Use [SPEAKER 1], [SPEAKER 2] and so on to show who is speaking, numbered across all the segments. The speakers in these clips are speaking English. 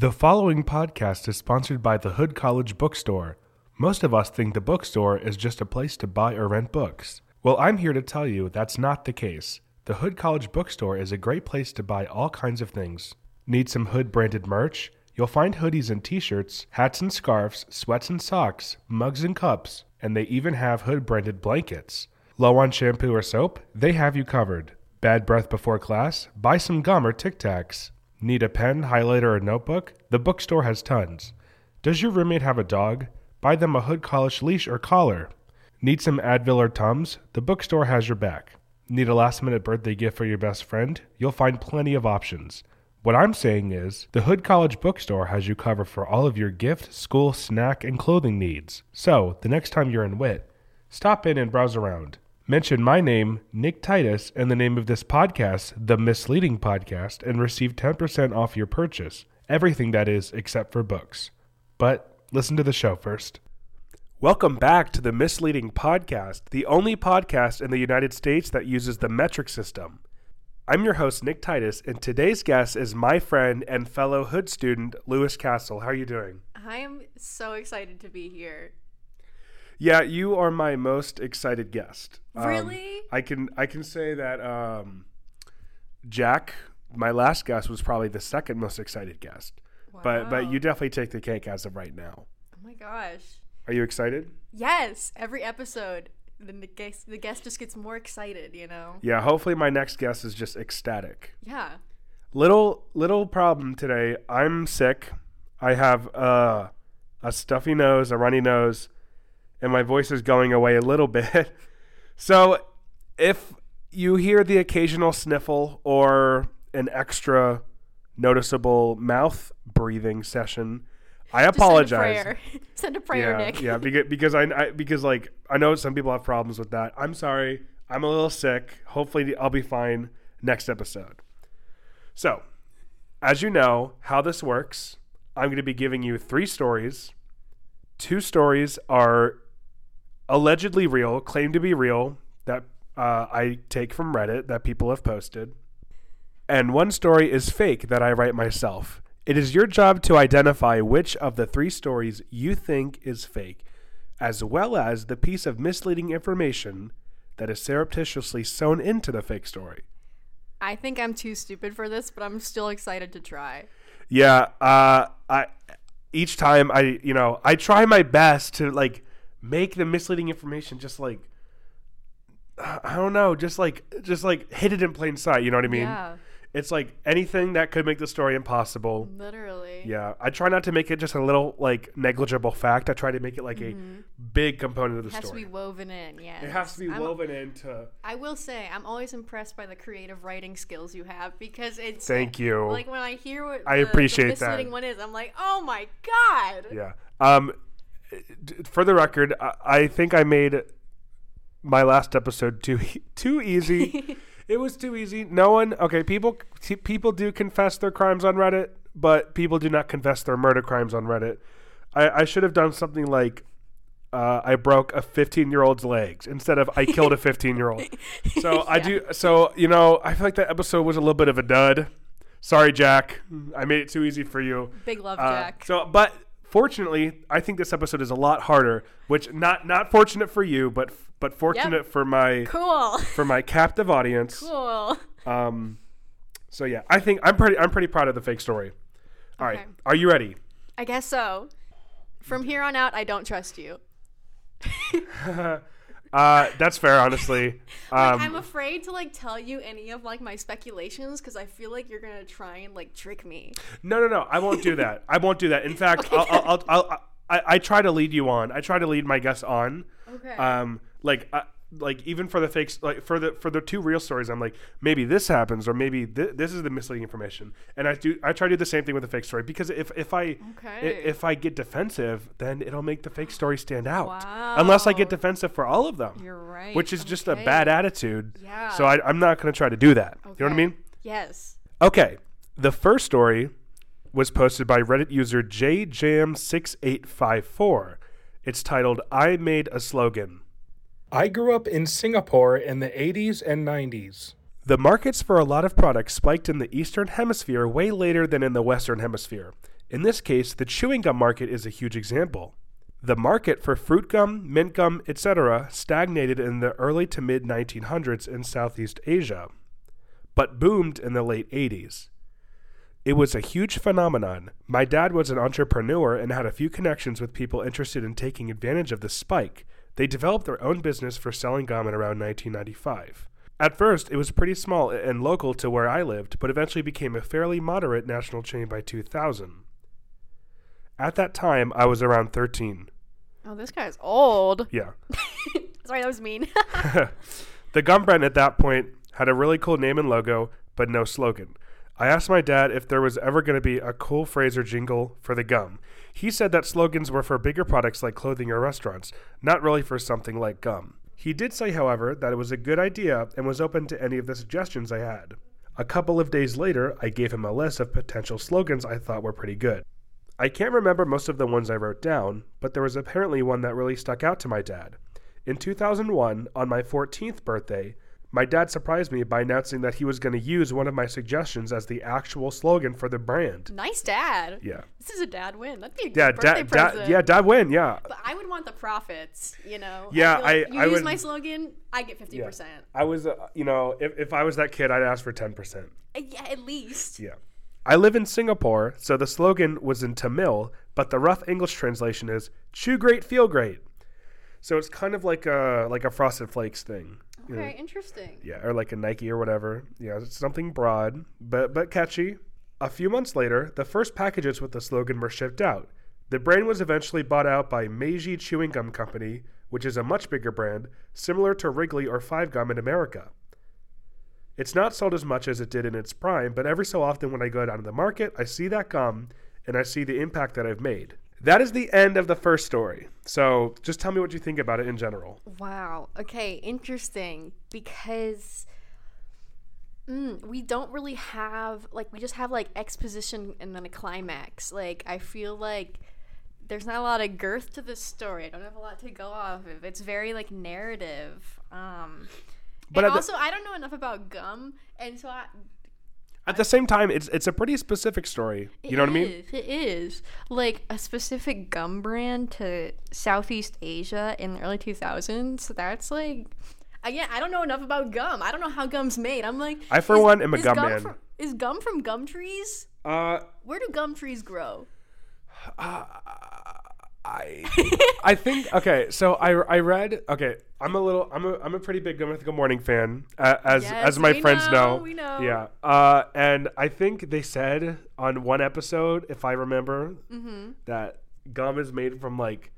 [SPEAKER 1] The following podcast is sponsored by the Hood College Bookstore. Most of us think the bookstore is just a place to buy or rent books. Well, I'm here to tell you that's not the case. The Hood College Bookstore is a great place to buy all kinds of things. Need some Hood branded merch? You'll find hoodies and t shirts, hats and scarves, sweats and socks, mugs and cups, and they even have Hood branded blankets. Low on shampoo or soap? They have you covered. Bad breath before class? Buy some gum or Tic Tacs. Need a pen, highlighter, or notebook? The bookstore has tons. Does your roommate have a dog? Buy them a Hood College leash or collar. Need some Advil or Tums? The bookstore has your back. Need a last minute birthday gift for your best friend? You'll find plenty of options. What I'm saying is, the Hood College Bookstore has you covered for all of your gift, school, snack, and clothing needs. So, the next time you're in WIT, stop in and browse around. Mention my name, Nick Titus, and the name of this podcast, The Misleading Podcast, and receive 10% off your purchase. Everything that is, except for books. But listen to the show first. Welcome back to the Misleading Podcast, the only podcast in the United States that uses the metric system. I'm your host, Nick Titus, and today's guest is my friend and fellow Hood student, Lewis Castle. How are you doing?
[SPEAKER 2] I am so excited to be here.
[SPEAKER 1] Yeah, you are my most excited guest. Um,
[SPEAKER 2] Really?
[SPEAKER 1] I can I can say that um, Jack, my last guest, was probably the second most excited guest. But but you definitely take the cake as of right now.
[SPEAKER 2] Oh my gosh.
[SPEAKER 1] Are you excited?
[SPEAKER 2] Yes, every episode then the guest the guest just gets more excited, you know.
[SPEAKER 1] Yeah. Hopefully, my next guest is just ecstatic.
[SPEAKER 2] Yeah.
[SPEAKER 1] Little little problem today. I'm sick. I have uh, a stuffy nose, a runny nose, and my voice is going away a little bit. so if you hear the occasional sniffle or an extra noticeable mouth breathing session, I apologize.
[SPEAKER 2] Send a prayer, send a prayer
[SPEAKER 1] yeah,
[SPEAKER 2] Nick.
[SPEAKER 1] yeah, because, because I, I because like I know some people have problems with that. I'm sorry. I'm a little sick. Hopefully I'll be fine next episode. So, as you know, how this works, I'm going to be giving you three stories. Two stories are allegedly real, claimed to be real, that uh, I take from Reddit that people have posted. And one story is fake that I write myself. It is your job to identify which of the three stories you think is fake, as well as the piece of misleading information that is surreptitiously sewn into the fake story.
[SPEAKER 2] I think I'm too stupid for this, but I'm still excited to try.
[SPEAKER 1] Yeah, uh, I each time I you know I try my best to like make the misleading information just like I don't know, just like just like hid it in plain sight. You know what I mean?
[SPEAKER 2] yeah.
[SPEAKER 1] It's like anything that could make the story impossible.
[SPEAKER 2] Literally.
[SPEAKER 1] Yeah, I try not to make it just a little like negligible fact. I try to make it like a big component of the story.
[SPEAKER 2] It Mm-hmm. has
[SPEAKER 1] story.
[SPEAKER 2] to be woven in, Yeah.
[SPEAKER 1] it has to be
[SPEAKER 2] I'm-
[SPEAKER 1] woven into.
[SPEAKER 2] I will say, I'm always impressed by the creative writing skills you have because it's
[SPEAKER 1] Thank you.
[SPEAKER 2] like when I hear what
[SPEAKER 1] I
[SPEAKER 2] the,
[SPEAKER 1] appreciate
[SPEAKER 2] the
[SPEAKER 1] that.
[SPEAKER 2] misleading one is, I'm like, oh my god.
[SPEAKER 1] Yeah. Um, for the record, I, I think I made my last episode too too easy. it was too easy. No one. Okay, people people do confess their crimes on Reddit, but people do not confess their murder crimes on Reddit. I, I should have done something like. Uh, I broke a 15 year old's legs instead of I killed a 15 year old. So I do. So you know, I feel like that episode was a little bit of a dud. Sorry, Jack. I made it too easy for you.
[SPEAKER 2] Big love,
[SPEAKER 1] Uh,
[SPEAKER 2] Jack.
[SPEAKER 1] So, but fortunately, I think this episode is a lot harder. Which not not fortunate for you, but but fortunate for my
[SPEAKER 2] cool.
[SPEAKER 1] for my captive audience.
[SPEAKER 2] cool.
[SPEAKER 1] Um, so yeah, I think I'm pretty I'm pretty proud of the fake story. All right,
[SPEAKER 2] Okay.
[SPEAKER 1] are you ready?
[SPEAKER 2] I guess so. From here on out, I don't trust you.
[SPEAKER 1] Uh, that's fair, honestly. Um,
[SPEAKER 2] I'm afraid to like tell you any of like my speculations because I feel like you're gonna try and like trick me.
[SPEAKER 1] no, no, no. I won't do that. I won't do that. In fact,
[SPEAKER 2] Okay,
[SPEAKER 1] I'll, I'll, I'll, I'll, I, I try to lead you on. I try to lead my guests on.
[SPEAKER 2] Okay.
[SPEAKER 1] um like uh, like even for the fakes like for the for the two real stories i'm like maybe this happens or maybe th- this is the misleading information and i do i try to do the same thing with the fake story because if if i
[SPEAKER 2] Okay.
[SPEAKER 1] if i get defensive then it'll make the fake story stand out
[SPEAKER 2] Wow.
[SPEAKER 1] unless i get defensive for all of them
[SPEAKER 2] You're right.
[SPEAKER 1] which is just a bad attitude
[SPEAKER 2] Yeah.
[SPEAKER 1] so I, i'm not going to try to do that okay. you know what i mean
[SPEAKER 2] Yes.
[SPEAKER 1] Okay. The first story was posted by Reddit user JJam6854. It's titled I Made a Slogan. I grew up in Singapore in the 80s and 90s. The markets for a lot of products spiked in the Eastern Hemisphere way later than in the Western Hemisphere. In this case, the chewing gum market is a huge example. The market for fruit gum, mint gum, etc., stagnated in the early to mid 1900s in Southeast Asia, but boomed in the late 80s. It was a huge phenomenon. My dad was an entrepreneur and had a few connections with people interested in taking advantage of the spike. They developed their own business for selling gum in around 1995. At first, it was pretty small and local to where I lived, but eventually became a fairly moderate national chain by 2000. At that time, I was around 13.
[SPEAKER 2] Oh, this guy's old.
[SPEAKER 1] Yeah.
[SPEAKER 2] Sorry, that was mean.
[SPEAKER 1] the gum brand at that point had a really cool name and logo, but no slogan. I asked my dad if there was ever going to be a cool phrase or jingle for the gum. He said that slogans were for bigger products like clothing or restaurants, not really for something like gum. He did say, however, that it was a good idea and was open to any of the suggestions I had. A couple of days later, I gave him a list of potential slogans I thought were pretty good. I can't remember most of the ones I wrote down, but there was apparently one that really stuck out to my dad. In 2001, on my 14th birthday, my dad surprised me by announcing that he was going to use one of my suggestions as the actual slogan for the brand.
[SPEAKER 2] nice dad.
[SPEAKER 1] Yeah.
[SPEAKER 2] This is a dad win. That'd be a good
[SPEAKER 1] Yeah,
[SPEAKER 2] birthday
[SPEAKER 1] dad,
[SPEAKER 2] present.
[SPEAKER 1] dad, yeah, dad win, yeah.
[SPEAKER 2] But I would want the profits, you know.
[SPEAKER 1] Yeah,
[SPEAKER 2] feel like
[SPEAKER 1] I-
[SPEAKER 2] You
[SPEAKER 1] I
[SPEAKER 2] use
[SPEAKER 1] would-
[SPEAKER 2] my slogan, I get fifty percent.
[SPEAKER 1] I was, uh, you know, if, if I was that kid, I'd ask for 10%.
[SPEAKER 2] Yeah, at least.
[SPEAKER 1] Yeah. I live in Singapore, so the slogan was in Tamil, but the rough English translation is "Chew great, feel great." So it's kind of like a like a Frosted Flakes thing. You know?
[SPEAKER 2] Okay, interesting.
[SPEAKER 1] Yeah, or like a Nike or whatever. Yeah, it's something broad, but but catchy. A few months later, the first packages with the slogan were shipped out. The brand was eventually bought out by Meiji Chewing Gum Company, which is a much bigger brand, similar to Wrigley or Five Gum in America. It's not sold as much as it did in its prime, but every so often when I go down to the market, I see that gum and I see the impact that I've made. That is the end of the first story. So just tell me what you think about it in general.
[SPEAKER 2] Wow. Okay, interesting. Because mm, we don't really have like we just have like exposition and then a climax. Like I feel like there's not a lot of girth to this story. I don't have a lot to go off of. It's very like narrative. Um
[SPEAKER 1] But
[SPEAKER 2] and
[SPEAKER 1] the-
[SPEAKER 2] also I don't know enough about gum and so I
[SPEAKER 1] At the same time, it's it's a pretty specific story. You know what I mean?
[SPEAKER 2] It is like a specific gum brand to Southeast Asia in the early 2000s. That's like, again, I don't know enough about gum. I don't know how gum's made. I'm like,
[SPEAKER 1] I, for
[SPEAKER 2] is-
[SPEAKER 1] one, am a
[SPEAKER 2] is
[SPEAKER 1] gum man.
[SPEAKER 2] From, is gum from gum trees?
[SPEAKER 1] Uh,
[SPEAKER 2] Where do gum trees grow?
[SPEAKER 1] I I think okay. So I I read okay. I'm a little I'm a I'm a pretty big Good Mythical Morning fan, uh, as
[SPEAKER 2] Yes,
[SPEAKER 1] as my friends
[SPEAKER 2] know,
[SPEAKER 1] know.
[SPEAKER 2] we know.
[SPEAKER 1] Yeah. Uh, and I think they said on one episode, if I remember,
[SPEAKER 2] Mm-hmm.
[SPEAKER 1] that gum is made from like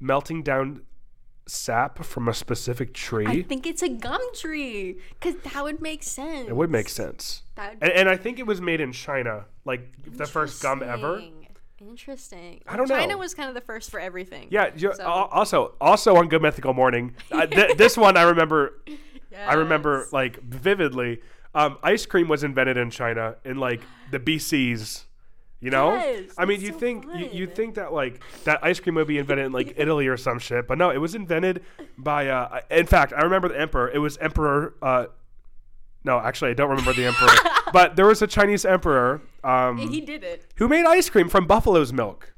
[SPEAKER 1] melting down sap from a specific tree.
[SPEAKER 2] I think it's a gum tree because that would make sense.
[SPEAKER 1] it would make sense.
[SPEAKER 2] That
[SPEAKER 1] And, and I think it was made in China, like the first gum ever.
[SPEAKER 2] Interesting.
[SPEAKER 1] I don't
[SPEAKER 2] China
[SPEAKER 1] know.
[SPEAKER 2] was kind of the first for everything.
[SPEAKER 1] Yeah. You,
[SPEAKER 2] So-
[SPEAKER 1] also, also on Good Mythical Morning, uh, th- this one I remember. I remember like vividly. Um, ice cream was invented in China in like the BCs. You know,
[SPEAKER 2] Yes,
[SPEAKER 1] I mean, you
[SPEAKER 2] so
[SPEAKER 1] think you, you think that like that ice cream would be invented in like Italy or some shit, but no, it was invented by. Uh, in fact, I remember the emperor. It was Emperor. Uh, no, actually, I don't remember the emperor, but there was a Chinese emperor um,
[SPEAKER 2] he did it.
[SPEAKER 1] who made ice cream from buffalo's milk.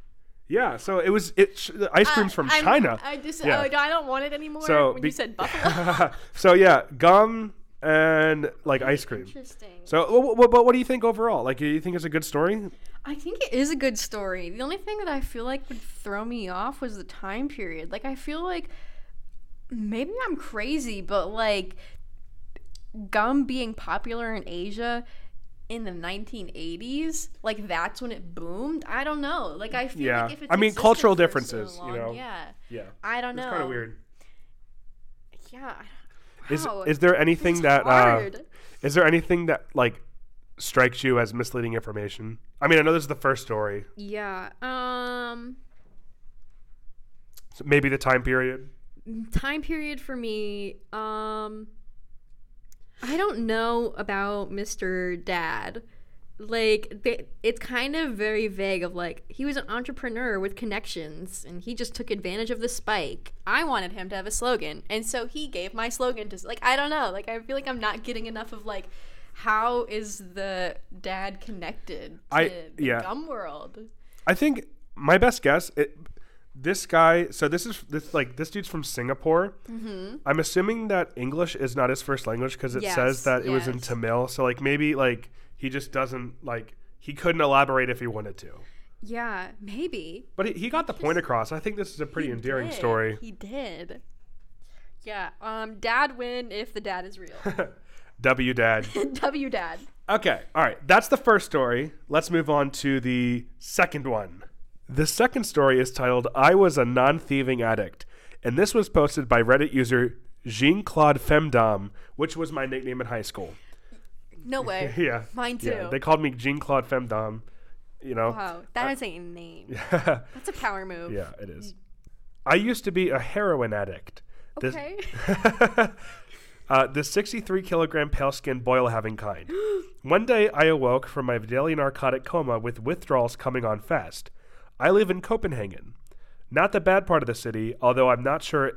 [SPEAKER 1] Yeah, so it was it. sh- The ice cream's from
[SPEAKER 2] I'm-
[SPEAKER 1] China.
[SPEAKER 2] I just
[SPEAKER 1] Yeah.
[SPEAKER 2] oh, I don't want it anymore.
[SPEAKER 1] So
[SPEAKER 2] when
[SPEAKER 1] be-
[SPEAKER 2] you said buffalo.
[SPEAKER 1] so yeah, gum and like ice cream.
[SPEAKER 2] Interesting.
[SPEAKER 1] So, what, what, what do you think overall? Like, do you think it's a good story?
[SPEAKER 2] I think it is a good story. The only thing that I feel like would throw me off was the time period. Like I feel like maybe I'm crazy, but like gum being popular in Asia in the 1980s, like that's when it boomed. I don't know. Like I feel
[SPEAKER 1] Yeah.
[SPEAKER 2] like if it's
[SPEAKER 1] I mean, cultural
[SPEAKER 2] for so
[SPEAKER 1] differences, you know?
[SPEAKER 2] Yeah.
[SPEAKER 1] Yeah,
[SPEAKER 2] I don't know.
[SPEAKER 1] it's kind of weird.
[SPEAKER 2] Yeah.
[SPEAKER 1] Is
[SPEAKER 2] Wow,
[SPEAKER 1] is there anything
[SPEAKER 2] it's
[SPEAKER 1] that uh, is there anything that like strikes you as misleading information? I mean, I know this is the first story.
[SPEAKER 2] Yeah. Um
[SPEAKER 1] So maybe the time period.
[SPEAKER 2] time period for me um i don't know about mr dad like they, it's kind of very vague of like he was an entrepreneur with connections and he just took advantage of the spike i wanted him to have a slogan and so he gave my slogan to like i don't know like i feel like i'm not getting enough of like how is the dad connected to
[SPEAKER 1] I-
[SPEAKER 2] the
[SPEAKER 1] yeah.
[SPEAKER 2] gum world?
[SPEAKER 1] I think my best guess. It, this guy. So this is this like this dude's from Singapore. Mm-hmm. I'm assuming that English is not his first language because it
[SPEAKER 2] Yes,
[SPEAKER 1] says that it was in. Tamil. So like maybe like he just doesn't like he couldn't elaborate if he wanted to.
[SPEAKER 2] Yeah, maybe.
[SPEAKER 1] But he, he got the point across. I think this is a pretty endearing
[SPEAKER 2] did.
[SPEAKER 1] story.
[SPEAKER 2] He did. Yeah. Um. Dad win if the dad is real.
[SPEAKER 1] W dad.
[SPEAKER 2] w dad.
[SPEAKER 1] Okay, all right. That's the first story. Let's move on to the second one. The second story is titled I Was a Non Thieving Addict. And this was posted by Reddit user Jean Claude Femdom, which was my nickname in high school.
[SPEAKER 2] No way.
[SPEAKER 1] Yeah.
[SPEAKER 2] Mine too.
[SPEAKER 1] Yeah, they called me Jean Claude Femdom. You know?
[SPEAKER 2] wow, that is a name.
[SPEAKER 1] yeah,
[SPEAKER 2] That's a power move.
[SPEAKER 1] Yeah, it is. I used to be a heroin addict. This-
[SPEAKER 2] Okay.
[SPEAKER 1] uh, the 63 kilogram pale skin boil having kind. One day I awoke from my daily narcotic coma with withdrawals coming on fast. I live in Copenhagen. Not the bad part of the city, although I'm not sure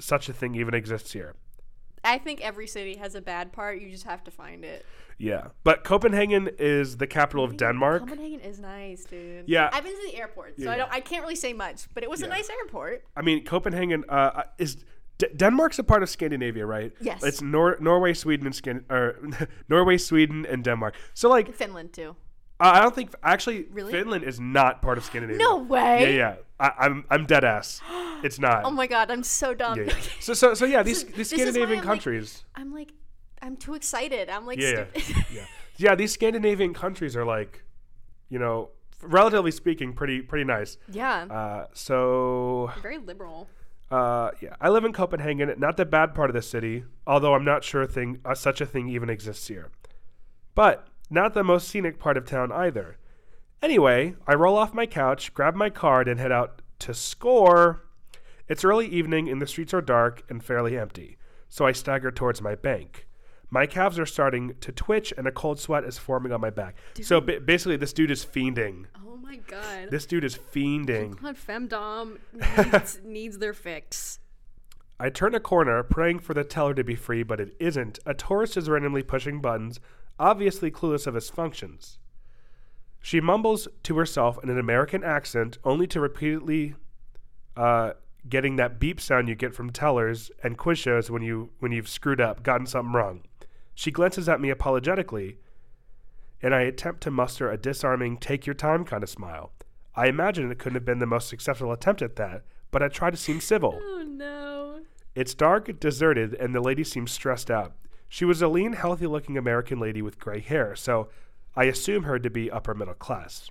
[SPEAKER 1] such a thing even exists here.
[SPEAKER 2] I think every city has a bad part. You just have to find it.
[SPEAKER 1] Yeah. But Copenhagen is the capital of Denmark.
[SPEAKER 2] Copenhagen is nice, dude.
[SPEAKER 1] Yeah.
[SPEAKER 2] I've been to the airport, so
[SPEAKER 1] Yeah.
[SPEAKER 2] I don't. I can't really say much, but it was
[SPEAKER 1] Yeah.
[SPEAKER 2] a nice airport.
[SPEAKER 1] I mean, Copenhagen uh, is. D- Denmark's a part of Scandinavia, right?
[SPEAKER 2] Yes.
[SPEAKER 1] It's Nor- Norway, Sweden, and Scan- or Norway, Sweden, and Denmark. So, like,
[SPEAKER 2] Finland too.
[SPEAKER 1] I don't think actually
[SPEAKER 2] Really?
[SPEAKER 1] Finland is not part of Scandinavia.
[SPEAKER 2] No way.
[SPEAKER 1] Yeah, yeah. I, I'm I'm dead ass. It's not.
[SPEAKER 2] Oh my god, I'm so dumb.
[SPEAKER 1] yeah, yeah. So so so yeah, these these
[SPEAKER 2] this is why
[SPEAKER 1] Scandinavian
[SPEAKER 2] I'm like-
[SPEAKER 1] countries.
[SPEAKER 2] I'm like, I'm too excited. I'm like,
[SPEAKER 1] yeah, yeah,
[SPEAKER 2] stupid.
[SPEAKER 1] yeah, yeah. These Scandinavian countries are like, you know, relatively speaking, pretty pretty nice.
[SPEAKER 2] yeah.
[SPEAKER 1] Uh, so
[SPEAKER 2] Very liberal.
[SPEAKER 1] uh, yeah, I live in Copenhagen, not the bad part of the city, although I'm not sure thing uh, such a thing even exists here. But not the most scenic part of town either. Anyway, I roll off my couch, grab my card, and head out to score. It's early evening and the streets are dark and fairly empty, so I stagger towards my bank. My calves are starting to twitch and a cold sweat is forming on my back. So ba- basically, this dude is fiending.
[SPEAKER 2] Oh my god.
[SPEAKER 1] This dude is fiending.
[SPEAKER 2] Claude Femdom needs, needs their fix.
[SPEAKER 1] I turn a corner, praying for the teller to be free, but it isn't. A tourist is randomly pushing buttons, obviously clueless of its functions. She mumbles to herself in an American accent, only to repeatedly uh, getting that beep sound you get from tellers and quiz shows when you when you've screwed up, gotten something wrong. She glances at me apologetically, and I attempt to muster a disarming, take your time kind of smile. I imagine it couldn't have been the most successful attempt at that, but I try to seem civil.
[SPEAKER 2] Oh no.
[SPEAKER 1] It's dark, deserted, and the lady seems stressed out. She was a lean, healthy looking American lady with gray hair, so I assume her to be upper middle class.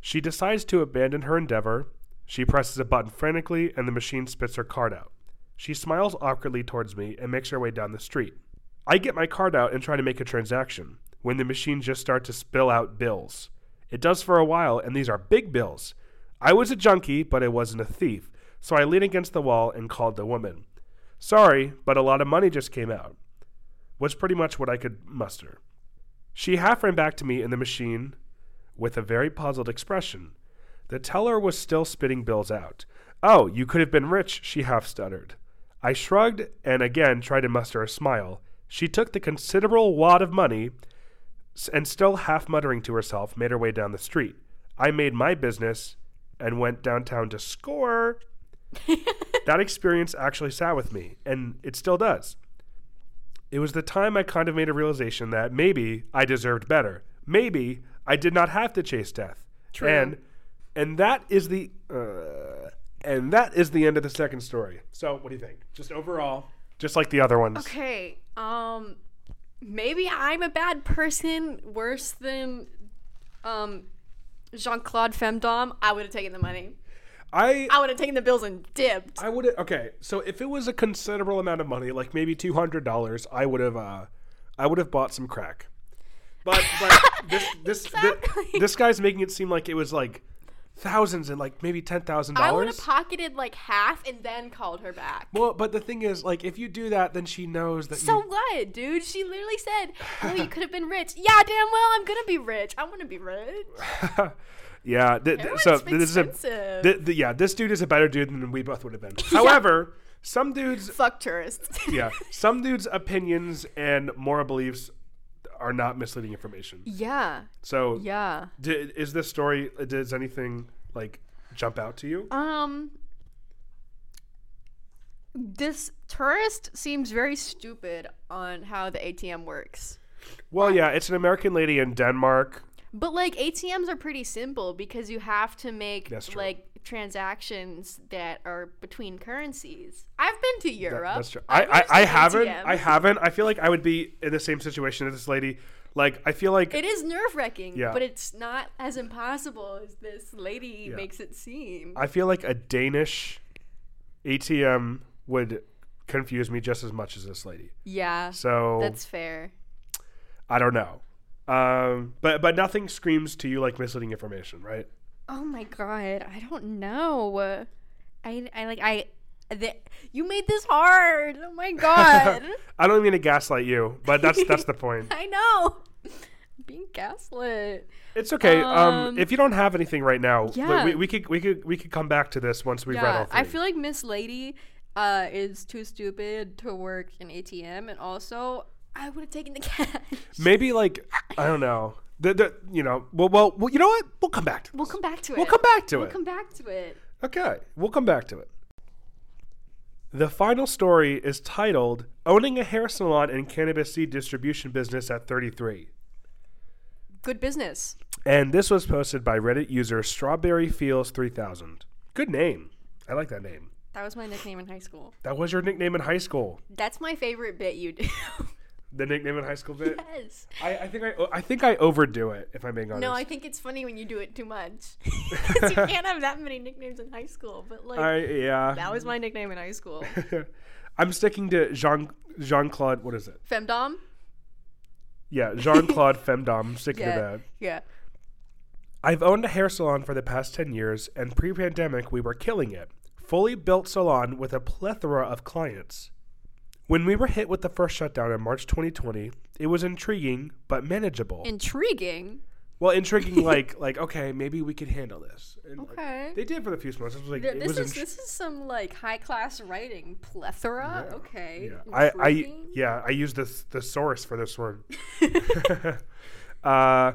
[SPEAKER 1] She decides to abandon her endeavor. She presses a button frantically, and the machine spits her card out. She smiles awkwardly towards me and makes her way down the street. I get my card out and try to make a transaction when the machine just starts to spill out bills. It does for a while, and these are big bills. I was a junkie, but I wasn't a thief, so I leaned against the wall and called the woman. Sorry, but a lot of money just came out. Was pretty much what I could muster. She half ran back to me in the machine with a very puzzled expression. The teller was still spitting bills out. Oh, you could have been rich, she half stuttered. I shrugged and again tried to muster a smile. She took the considerable wad of money and, still half muttering to herself, made her way down the street. I made my business and went downtown to score. that experience actually sat with me, and it still does. It was the time I kind of made a realization that maybe I deserved better. Maybe I did not have to chase death.
[SPEAKER 2] True.
[SPEAKER 1] And and that is the uh, and that is the end of the second story. So, what do you think? Just overall, just like the other ones.
[SPEAKER 2] Okay. Um, maybe I'm a bad person, worse than um Jean Claude Femdom. I would have taken the money.
[SPEAKER 1] I
[SPEAKER 2] I would have taken the bills and dipped.
[SPEAKER 1] I would have okay. So if it was a considerable amount of money, like maybe two hundred dollars, I would have uh, I would have bought some crack. But but this this thi-
[SPEAKER 2] Exactly.
[SPEAKER 1] this guy's making it seem like it was like thousands and like maybe ten thousand dollars.
[SPEAKER 2] I would have pocketed like half and then called her back.
[SPEAKER 1] Well, but the thing is, like, if you do that, then she knows that.
[SPEAKER 2] So
[SPEAKER 1] you,
[SPEAKER 2] what, dude? She literally said, "Oh, you could have been rich." Yeah, damn well, I'm gonna be rich. I want to be rich.
[SPEAKER 1] yeah. Th- th- so this is a, th- yeah. This dude is a better dude than we both would have been. However, some dudes
[SPEAKER 2] Fuck tourists.
[SPEAKER 1] yeah, some dudes' opinions and moral beliefs are not misleading information.
[SPEAKER 2] Yeah.
[SPEAKER 1] So,
[SPEAKER 2] Yeah.
[SPEAKER 1] di- is this story? Does anything like jump out to you?
[SPEAKER 2] Um this tourist seems very stupid on how the ATM works.
[SPEAKER 1] Well, yeah, it's an American lady in Denmark.
[SPEAKER 2] But like ATMs are pretty simple because you have to make like transactions that are between currencies. I've been to
[SPEAKER 1] That-
[SPEAKER 2] Europe.
[SPEAKER 1] that's true. I, I, I, haven't.
[SPEAKER 2] ATM.
[SPEAKER 1] I haven't. I feel like I would be in the same situation as this lady. Like, I feel like
[SPEAKER 2] It is nerve wracking,
[SPEAKER 1] Yeah.
[SPEAKER 2] but it's not as impossible as this lady
[SPEAKER 1] Yeah.
[SPEAKER 2] makes it seem.
[SPEAKER 1] I feel like a Danish ATM would confuse me just as much as this lady.
[SPEAKER 2] yeah,
[SPEAKER 1] So
[SPEAKER 2] that's fair.
[SPEAKER 1] I don't know. Um, but but nothing screams to you like misleading information, right?
[SPEAKER 2] Oh my god, I don't know. I I like I. The, you made this hard. Oh my god.
[SPEAKER 1] I don't mean to gaslight you, but that's that's the point.
[SPEAKER 2] I know. Being gaslit.
[SPEAKER 1] It's okay. Um,
[SPEAKER 2] Um,
[SPEAKER 1] if you don't have anything right now, we-
[SPEAKER 2] Yeah.
[SPEAKER 1] we, we could we could we could come back to this once we've read all
[SPEAKER 2] Yeah,
[SPEAKER 1] three.
[SPEAKER 2] I feel like Miss Lady uh, is too stupid to work in ATM, and also I would have taken the cash.
[SPEAKER 1] Maybe like I don't know. The, the you know well, well well you know what we'll come back to
[SPEAKER 2] it.
[SPEAKER 1] We'll
[SPEAKER 2] come back to it.
[SPEAKER 1] We'll come back to it.
[SPEAKER 2] We'll
[SPEAKER 1] it.
[SPEAKER 2] come back to it.
[SPEAKER 1] Okay, we'll come back to it. The final story is titled Owning a Hair Salon and Cannabis Seed Distribution Business at 33.
[SPEAKER 2] Good business.
[SPEAKER 1] And this was posted by Reddit user Strawberry Feels 3000. Good name. I like that name.
[SPEAKER 2] That was my nickname in high school.
[SPEAKER 1] That was your nickname in high school.
[SPEAKER 2] That's my favorite bit you do.
[SPEAKER 1] The nickname in high school bit.
[SPEAKER 2] yes.
[SPEAKER 1] I, I think I I think I overdo it if I'm being honest.
[SPEAKER 2] No, I think it's funny when you do it too much. you can't have that many nicknames in high school. But like,
[SPEAKER 1] I yeah.
[SPEAKER 2] that was my nickname in high school.
[SPEAKER 1] I'm sticking to Jean Jean Claude. What is it?
[SPEAKER 2] Femdom.
[SPEAKER 1] Yeah, Jean Claude Femdom. I'm sticking to that.
[SPEAKER 2] Yeah.
[SPEAKER 1] I've owned a hair salon for the past 10 years, and pre pandemic, we were killing it. Fully built salon with a plethora of clients. When we were hit with the first shutdown in March 2020, it was intriguing but manageable.
[SPEAKER 2] Intriguing.
[SPEAKER 1] well, intriguing, like, like okay, maybe we could handle this. And, like,
[SPEAKER 2] Okay.
[SPEAKER 1] they did for the few months. It was like,
[SPEAKER 2] Th-
[SPEAKER 1] it
[SPEAKER 2] this is
[SPEAKER 1] intri-
[SPEAKER 2] this is some like high class writing plethora.
[SPEAKER 1] Yeah.
[SPEAKER 2] Okay.
[SPEAKER 1] yeah. I, I, yeah, I used the source for this word. uh,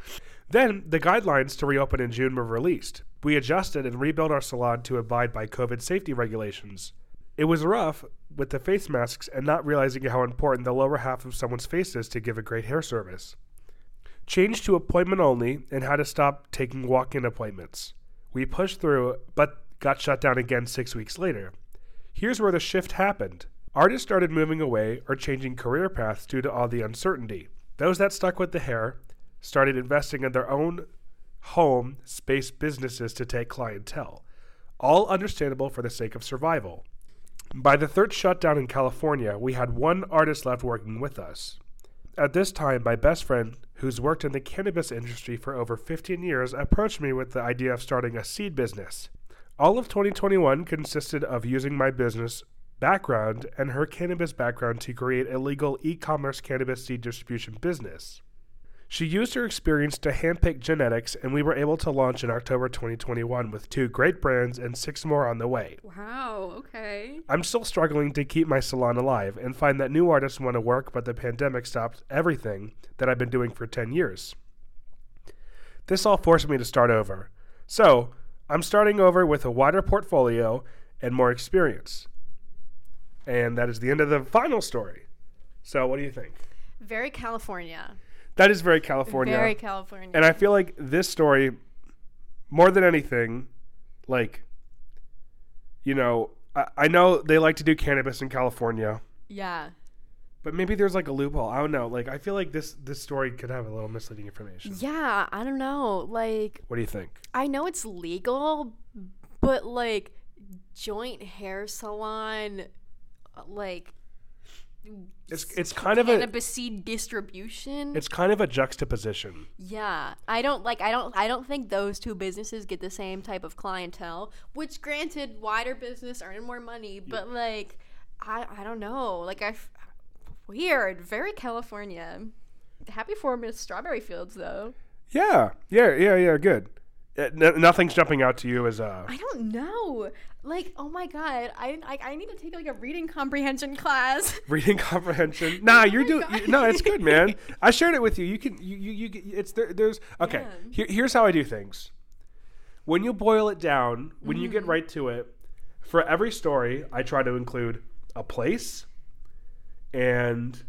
[SPEAKER 1] then the guidelines to reopen in June were released. We adjusted and rebuilt our salon to abide by COVID safety regulations. It was rough with the face masks and not realizing how important the lower half of someone's face is to give a great hair service. Changed to appointment only and had to stop taking walk in appointments. We pushed through, but got shut down again six weeks later. Here's where the shift happened. Artists started moving away or changing career paths due to all the uncertainty. Those that stuck with the hair started investing in their own home space businesses to take clientele. All understandable for the sake of survival. By the third shutdown in California, we had one artist left working with us. At this time, my best friend, who's worked in the cannabis industry for over 15 years, approached me with the idea of starting a seed business. All of 2021 consisted of using my business background and her cannabis background to create a legal e commerce cannabis seed distribution business. She used her experience to handpick genetics, and we were able to launch in October 2021 with two great brands and six more on the way.
[SPEAKER 2] Wow. Okay.
[SPEAKER 1] I'm still struggling to keep my salon alive and find that new artists want to work, but the pandemic stopped everything that I've been doing for 10 years. This all forced me to start over. So, I'm starting over with a wider portfolio and more experience. And that is the end of the final story. So, what do you think?
[SPEAKER 2] Very California.
[SPEAKER 1] That is very California.
[SPEAKER 2] Very California.
[SPEAKER 1] and I feel like this story, more than anything, like, you know, I, I know they like to do cannabis in California,
[SPEAKER 2] yeah.
[SPEAKER 1] but maybe there's like a loophole. I don't know. Like, I feel like this this story could have a little misleading information.
[SPEAKER 2] Yeah. I don't know. Like,
[SPEAKER 1] What do you think?
[SPEAKER 2] I know it's legal, but like, joint hair salon, like.
[SPEAKER 1] It's it's kind of a
[SPEAKER 2] seed distribution.
[SPEAKER 1] it's kind of a juxtaposition.
[SPEAKER 2] Yeah, I don't like. I don't. I don't think those two businesses get the same type of clientele. Which, granted, wider business earning more money, but like, I I don't know. Like I, weird. Very California. Happy for Miss Strawberry Fields though.
[SPEAKER 1] Yeah, yeah, yeah, yeah. Good. Uh, n- nothing's jumping out to you as uh
[SPEAKER 2] I don't know. Like, oh my god, I, I I need to take like a reading comprehension class.
[SPEAKER 1] reading comprehension. Nah, you're
[SPEAKER 2] my
[SPEAKER 1] doing
[SPEAKER 2] God.
[SPEAKER 1] no. It's good, man. I shared it with you. You can you you, you it's there. There's okay.
[SPEAKER 2] Yeah.
[SPEAKER 1] Here, here's how I do things. When you boil it down, when you
[SPEAKER 2] Mm-hmm.
[SPEAKER 1] get right to it, for every story, I try to include a place and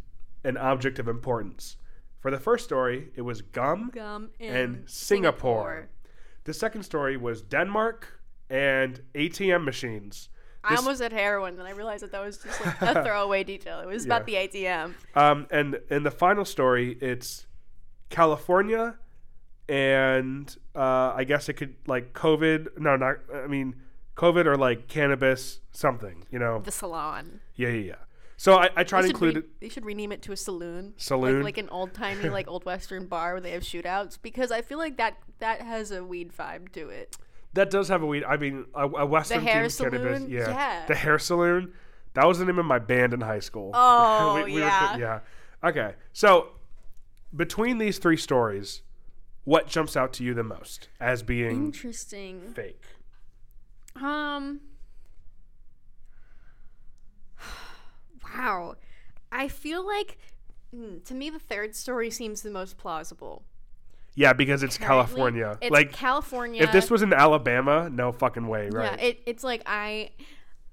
[SPEAKER 1] an object of importance. For the first story, it was gum
[SPEAKER 2] Gum
[SPEAKER 1] and Singapore. The second story was Denmark and ATM machines.
[SPEAKER 2] I almost said heroin, and I realized that that was just like a throwaway detail. It was about the ATM.
[SPEAKER 1] Um, and in the final story, it's California, and uh, I guess it could like COVID. No, not. I mean, COVID or like cannabis, something. You know?
[SPEAKER 2] The salon.
[SPEAKER 1] Yeah, yeah, yeah. So I, I try to
[SPEAKER 2] They
[SPEAKER 1] include
[SPEAKER 2] re-
[SPEAKER 1] it.
[SPEAKER 2] they should rename it to a saloon.
[SPEAKER 1] Saloon?
[SPEAKER 2] Like, like an old timey, like old western bar where they have shootouts. Because I feel like that that has a weed vibe to it.
[SPEAKER 1] That does have a weed. I mean, a, a Western
[SPEAKER 2] hair
[SPEAKER 1] themed cannabis. Yeah.
[SPEAKER 2] Yeah.
[SPEAKER 1] The hair saloon. That was the name of my band in high school.
[SPEAKER 2] Oh,
[SPEAKER 1] were-
[SPEAKER 2] yeah.
[SPEAKER 1] yeah. Okay. So between these three stories, what jumps out to you the most as being
[SPEAKER 2] Interesting.
[SPEAKER 1] fake?
[SPEAKER 2] Um. Wow. I feel like mm, to me the third story seems the most plausible.
[SPEAKER 1] Yeah, because it's
[SPEAKER 2] Currently,
[SPEAKER 1] California.
[SPEAKER 2] It's
[SPEAKER 1] like
[SPEAKER 2] California.
[SPEAKER 1] if this was in Alabama, no fucking way, right?
[SPEAKER 2] Yeah, it, it's like I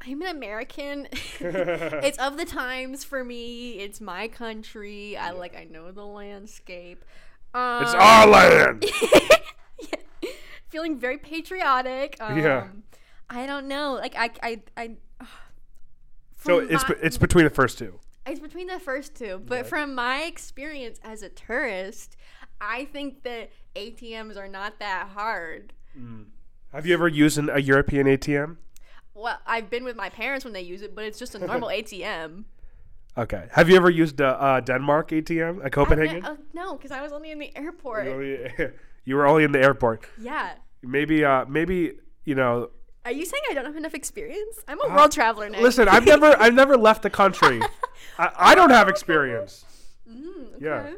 [SPEAKER 2] I'm an American. it's of the times for me. It's my country. I like I know the landscape. Um,
[SPEAKER 1] it's our land.
[SPEAKER 2] feeling very patriotic. Um,
[SPEAKER 1] Yeah.
[SPEAKER 2] I don't know. Like I I I
[SPEAKER 1] so it's
[SPEAKER 2] my-
[SPEAKER 1] it's between the first two.
[SPEAKER 2] it's between the first two, but
[SPEAKER 1] Okay.
[SPEAKER 2] from my experience as a tourist, I think that ATMs are not that hard.
[SPEAKER 1] Have you ever used an, a European ATM?
[SPEAKER 2] Well, I've been with my parents when they use it, but it's just a normal ATM.
[SPEAKER 1] Okay. Have you ever used a uh, Denmark ATM at Copenhagen?
[SPEAKER 2] uh, no, because I was only in the airport.
[SPEAKER 1] You only- you were only in the airport.
[SPEAKER 2] Yeah.
[SPEAKER 1] Maybe, uh, maybe you know.
[SPEAKER 2] Are you saying I don't have enough experience? I'm a world traveler now.
[SPEAKER 1] Uh, Listen, I've never, I've never left the country. I, I don't have experience.
[SPEAKER 2] Mm,
[SPEAKER 1] Yeah.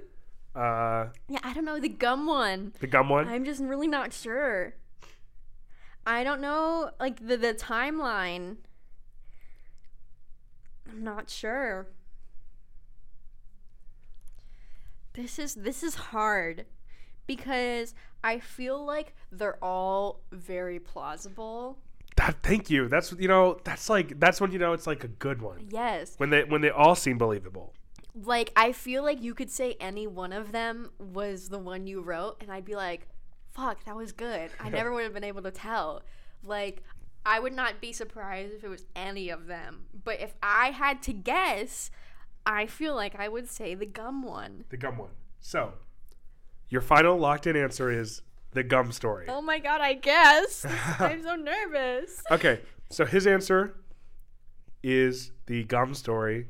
[SPEAKER 1] Uh,
[SPEAKER 2] Yeah, I don't know the gum one.
[SPEAKER 1] the gum one.
[SPEAKER 2] I'm just really not sure. I don't know, like the the timeline. I'm not sure. This is this is hard because I feel like they're all very plausible.
[SPEAKER 1] That, thank you. That's you know. That's like that's when you know it's like a good one.
[SPEAKER 2] Yes.
[SPEAKER 1] When they when they all seem believable.
[SPEAKER 2] Like I feel like you could say any one of them was the one you wrote and I'd be like, "Fuck, that was good." I never would have been able to tell. Like I would not be surprised if it was any of them. But if I had to guess, I feel like I would say the gum one.
[SPEAKER 1] The gum one. So, your final locked in answer is the gum story.
[SPEAKER 2] Oh my god, I guess. I'm so nervous.
[SPEAKER 1] Okay, so his answer is the gum story.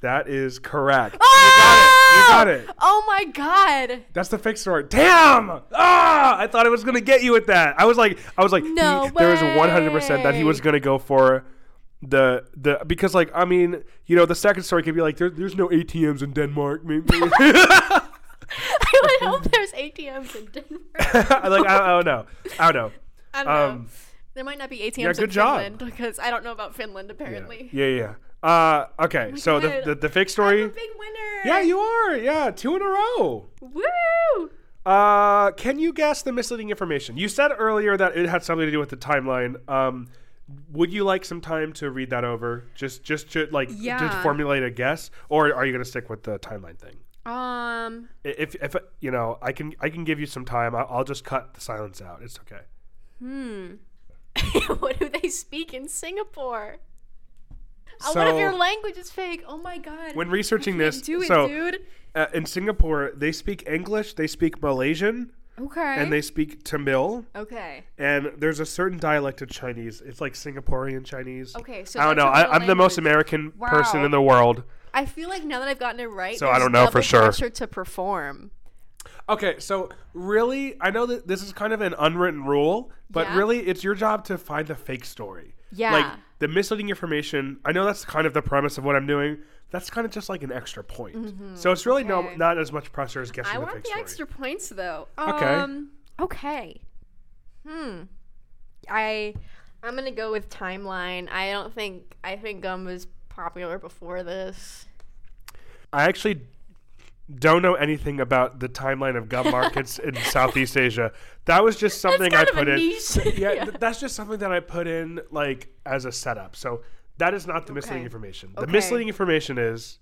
[SPEAKER 1] That is correct.
[SPEAKER 2] Oh!
[SPEAKER 1] You got it. You got it.
[SPEAKER 2] Oh my god.
[SPEAKER 1] That's the fake story. Damn! Ah! I thought I was gonna get you with that. I was like, I was like,
[SPEAKER 2] No
[SPEAKER 1] he, there was one hundred percent that he was gonna go for the the because like I mean, you know, the second story could be like, there, there's no ATMs in Denmark. Maybe.
[SPEAKER 2] I would hope there's ATMs in Denmark.
[SPEAKER 1] like I, I don't know. I don't know.
[SPEAKER 2] I don't know.
[SPEAKER 1] Um,
[SPEAKER 2] There might not be ATMs
[SPEAKER 1] yeah,
[SPEAKER 2] in
[SPEAKER 1] job.
[SPEAKER 2] Finland because I don't know about Finland apparently.
[SPEAKER 1] Yeah, yeah. yeah. Uh, okay, so the, the the fake story.
[SPEAKER 2] a big winner.
[SPEAKER 1] Yeah, you are. Yeah, two in a row.
[SPEAKER 2] Woo!
[SPEAKER 1] Uh, can you guess the misleading information? You said earlier that it had something to do with the timeline. Um, would you like some time to read that over? Just, just to like, just
[SPEAKER 2] Yeah.
[SPEAKER 1] formulate a guess, or are you gonna stick with the timeline thing?
[SPEAKER 2] Um.
[SPEAKER 1] If, if you know, I can, I can give you some time. I'll, I'll just cut the silence out. It's okay.
[SPEAKER 2] Hmm. what do they speak in Singapore? Uh, what if your language is fake? Oh my god.
[SPEAKER 1] When researching this,
[SPEAKER 2] do it,
[SPEAKER 1] so
[SPEAKER 2] dude.
[SPEAKER 1] uh, in Singapore, they speak English, they speak Malaysian,
[SPEAKER 2] Okay.
[SPEAKER 1] and they speak Tamil.
[SPEAKER 2] okay.
[SPEAKER 1] And there's a certain dialect of Chinese. It's like Singaporean Chinese.
[SPEAKER 2] Okay. So
[SPEAKER 1] I don't know. I, I'm the most. American person in the world.
[SPEAKER 2] I feel like now that I've gotten it right,
[SPEAKER 1] So I don't know for sure.
[SPEAKER 2] Pressure to perform.
[SPEAKER 1] Okay, so really, I know that this is kind of an unwritten rule, but
[SPEAKER 2] Yeah.
[SPEAKER 1] really, it's your job to find the fake story.
[SPEAKER 2] Yeah.
[SPEAKER 1] Like the misleading information. I know that's kind of the premise of what I'm doing. That's kind of just like an extra point. So it's really no not as much pressure as guessing
[SPEAKER 2] I
[SPEAKER 1] the
[SPEAKER 2] want the
[SPEAKER 1] story.
[SPEAKER 2] extra points though.
[SPEAKER 1] Okay.
[SPEAKER 2] Um, okay. Hmm. I I'm gonna go with timeline. I don't think I think gum was popular before this.
[SPEAKER 1] I actually don't know anything about the timeline of gum markets in Southeast Asia. That was just something I
[SPEAKER 2] kind of
[SPEAKER 1] put
[SPEAKER 2] a
[SPEAKER 1] in.
[SPEAKER 2] niche.
[SPEAKER 1] Yeah,
[SPEAKER 2] Yeah.
[SPEAKER 1] th- that's just something that I put in like as a setup. So that is not the misleading information. The
[SPEAKER 2] Okay.
[SPEAKER 1] misleading information is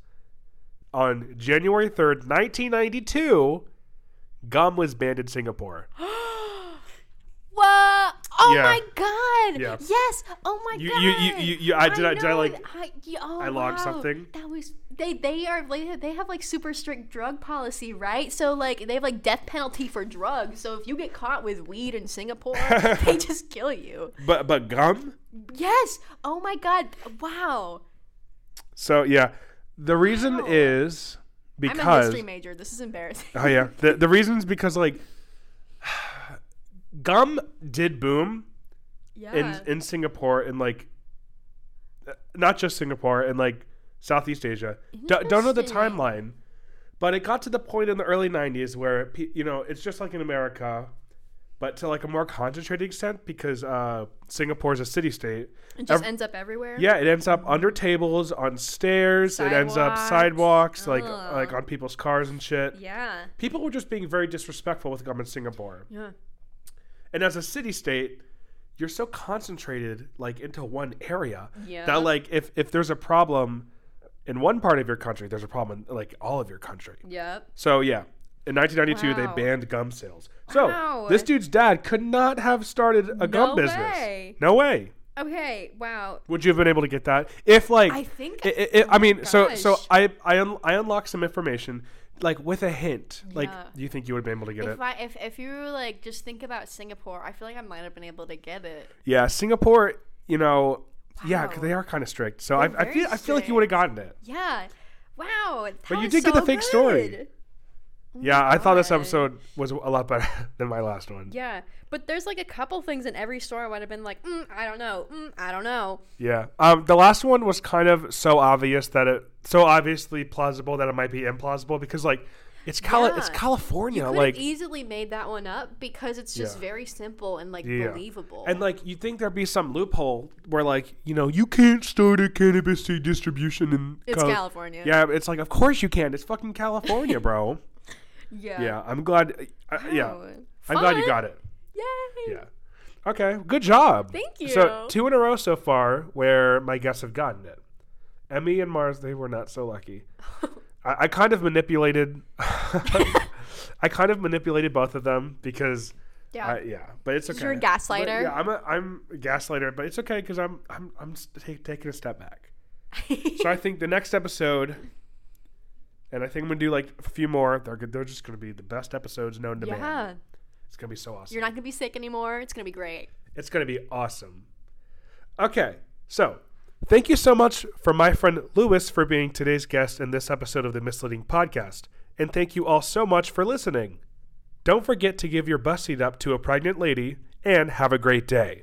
[SPEAKER 1] on January 3rd, 1992, gum was banned in Singapore.
[SPEAKER 2] What? Oh
[SPEAKER 1] Yeah.
[SPEAKER 2] my god!
[SPEAKER 1] Yeah.
[SPEAKER 2] Yes! Oh my
[SPEAKER 1] You-
[SPEAKER 2] god!
[SPEAKER 1] you- you- you- you- I- did I- did I, like-
[SPEAKER 2] I, oh,
[SPEAKER 1] I logged
[SPEAKER 2] wow.
[SPEAKER 1] something?
[SPEAKER 2] That was they. They are they have like super strict drug policy, right? So like they have like death penalty for drugs. So if you get caught with weed in Singapore, they just kill you.
[SPEAKER 1] But but gum?
[SPEAKER 2] Yes! Oh my god! Wow!
[SPEAKER 1] So yeah, the reason
[SPEAKER 2] Wow.
[SPEAKER 1] is
[SPEAKER 2] I'm a
[SPEAKER 1] because
[SPEAKER 2] history major. This is embarrassing.
[SPEAKER 1] Oh yeah. The the reason is because like gum did boom
[SPEAKER 2] yeah.
[SPEAKER 1] in in Singapore and like uh, not just Singapore and like Southeast Asia. D- don't know the timeline, but it got to the point in the early '90s where you know it's just like in America, but to like a more concentrated extent because uh, Singapore is a city state.
[SPEAKER 2] it just
[SPEAKER 1] ev-
[SPEAKER 2] ends up everywhere.
[SPEAKER 1] Yeah, it ends up under tables, on stairs. It ends up
[SPEAKER 2] Sidewalks.
[SPEAKER 1] sidewalks, like like on people's cars and shit.
[SPEAKER 2] Yeah.
[SPEAKER 1] People were just being very disrespectful with gum in Singapore.
[SPEAKER 2] Yeah.
[SPEAKER 1] And as a city state, you're so concentrated like into one area
[SPEAKER 2] Yeah.
[SPEAKER 1] that like if if there's a problem in one part of your country, there's a problem in like all of your country.
[SPEAKER 2] Yep.
[SPEAKER 1] So yeah, in 1992
[SPEAKER 2] Wow.
[SPEAKER 1] they banned gum sales. So
[SPEAKER 2] Wow.
[SPEAKER 1] this dude's dad could not have started a gum business.
[SPEAKER 2] way.
[SPEAKER 1] No way.
[SPEAKER 2] Okay. Wow.
[SPEAKER 1] Would you have been able to get that if like
[SPEAKER 2] I think.
[SPEAKER 1] I I I oh mean, so so. I I un- I unlocked some information like with a hint. Like,
[SPEAKER 2] Yeah.
[SPEAKER 1] do you think you would have been able to get it?
[SPEAKER 2] if I if if you like just think about Singapore, I feel like I might have been able to get it.
[SPEAKER 1] Yeah, Singapore. You know, yeah, 'cause
[SPEAKER 2] Wow.
[SPEAKER 1] they are kind of strict. So I,
[SPEAKER 2] They're
[SPEAKER 1] I
[SPEAKER 2] very
[SPEAKER 1] feel I feel like you would have gotten it.
[SPEAKER 2] Yeah. Wow. that
[SPEAKER 1] But you
[SPEAKER 2] was
[SPEAKER 1] did get
[SPEAKER 2] so
[SPEAKER 1] the fake story.
[SPEAKER 2] good.
[SPEAKER 1] Yeah, I thought this episode was a lot better than my last one.
[SPEAKER 2] Yeah, but there's like a couple things in every story I would have been like, mm, I don't know, mm, I don't know.
[SPEAKER 1] Yeah. Um, the last one was kind of so obvious that it so obviously plausible that it might be implausible because like it's Cali- it's California,
[SPEAKER 2] You
[SPEAKER 1] like
[SPEAKER 2] easily made that one up because it's just
[SPEAKER 1] Yeah.
[SPEAKER 2] very simple and like
[SPEAKER 1] Yeah.
[SPEAKER 2] believable.
[SPEAKER 1] and like you think there'd be some loophole where like you know you can't start a cannabis distribution in
[SPEAKER 2] it's
[SPEAKER 1] Cali-
[SPEAKER 2] California.
[SPEAKER 1] Yeah, it's like of course you can. It's fucking California, bro.
[SPEAKER 2] Yeah.
[SPEAKER 1] yeah, I'm glad. Uh, yeah,
[SPEAKER 2] Wow.
[SPEAKER 1] I'm glad you got it.
[SPEAKER 2] Yay.
[SPEAKER 1] Yeah. Okay, good job.
[SPEAKER 2] Thank you.
[SPEAKER 1] So two in a row so far where my guests have gotten it. Emmy and Mars, they were not so lucky. I, I kind of manipulated. I kind of manipulated both of them because.
[SPEAKER 2] Yeah.
[SPEAKER 1] I, yeah, but it's okay.
[SPEAKER 2] You're a
[SPEAKER 1] But
[SPEAKER 2] gaslighter.
[SPEAKER 1] yeah, I'm a I'm a gaslighter, but it's okay because I'm I'm I'm ta- taking a step back. So I think the next episode, and I think I'm gonna do like a few more. They're good. They're just gonna be the best episodes known to man. It's gonna be so awesome.
[SPEAKER 2] You're not gonna be sick anymore. It's gonna be great.
[SPEAKER 1] It's going to be awesome. Okay, so thank you so much for my friend Lewis for being today's guest in this episode of the Misleading Podcast. And thank you all so much for listening. Don't forget to give your bus seat up to a pregnant lady and have a great day.